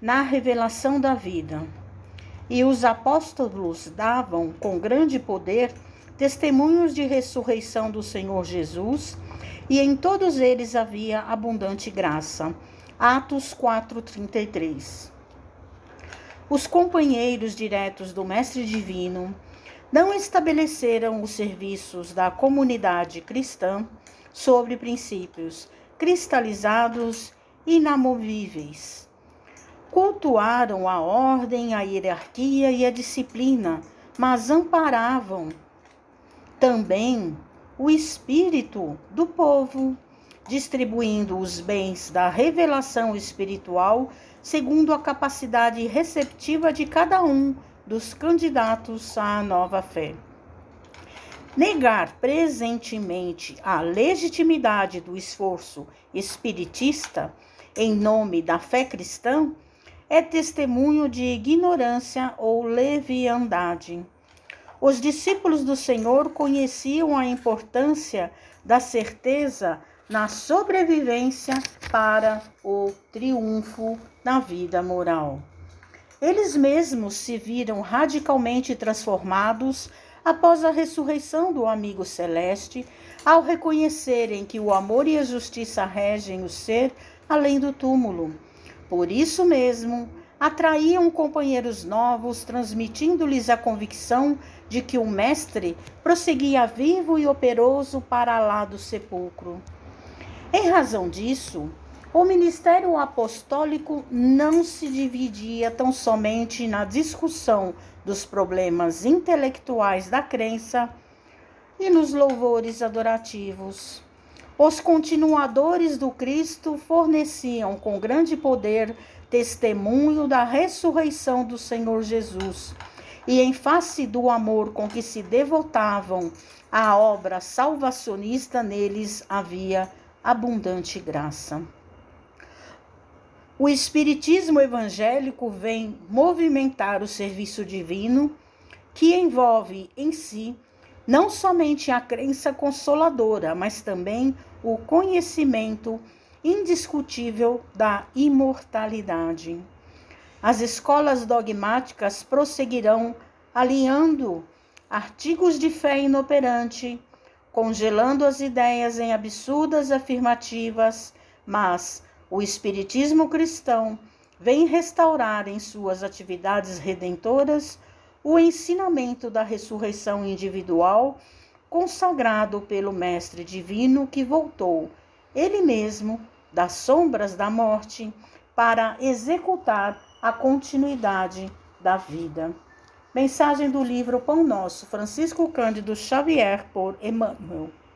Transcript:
na revelação da vida. E os apóstolos davam com grande poder testemunhos de ressurreição do Senhor Jesus, e em todos eles havia abundante graça. Atos 4:33. Os companheiros diretos do Mestre Divino não estabeleceram os serviços da comunidade cristã sobre princípios cristalizados inamovíveis. Cultuaram a ordem, a hierarquia e a disciplina, mas amparavam também o espírito do povo, distribuindo os bens da revelação espiritual segundo a capacidade receptiva de cada um dos candidatos à nova fé. Negar presentemente a legitimidade do esforço espiritista em nome da fé cristã é testemunho de ignorância ou leviandade. Os discípulos do Senhor conheciam a importância da certeza na sobrevivência para o triunfo na vida moral. Eles mesmos se viram radicalmente transformados após a ressurreição do amigo celeste, ao reconhecerem que o amor e a justiça regem o ser além do túmulo. Por isso mesmo, atraíam companheiros novos, transmitindo-lhes a convicção de que o Mestre prosseguia vivo e operoso para lá do sepulcro. Em razão disso, o ministério apostólico não se dividia tão somente na discussão dos problemas intelectuais da crença e nos louvores adorativos. Os continuadores do Cristo forneciam com grande poder testemunho da ressurreição do Senhor Jesus. E em face do amor com que se devotavam à obra salvacionista, neles havia abundante graça. O Espiritismo evangélico vem movimentar o serviço divino, que envolve em si não somente a crença consoladora, mas também o conhecimento indiscutível da imortalidade. As escolas dogmáticas prosseguirão alinhando artigos de fé inoperante, congelando as ideias em absurdas afirmativas, mas o Espiritismo cristão vem restaurar em suas atividades redentoras o ensinamento da ressurreição individual consagrado pelo Mestre Divino que voltou, ele mesmo, das sombras da morte, para executar a continuidade da vida. Mensagem do livro Pão Nosso, Francisco Cândido Xavier, por Emmanuel.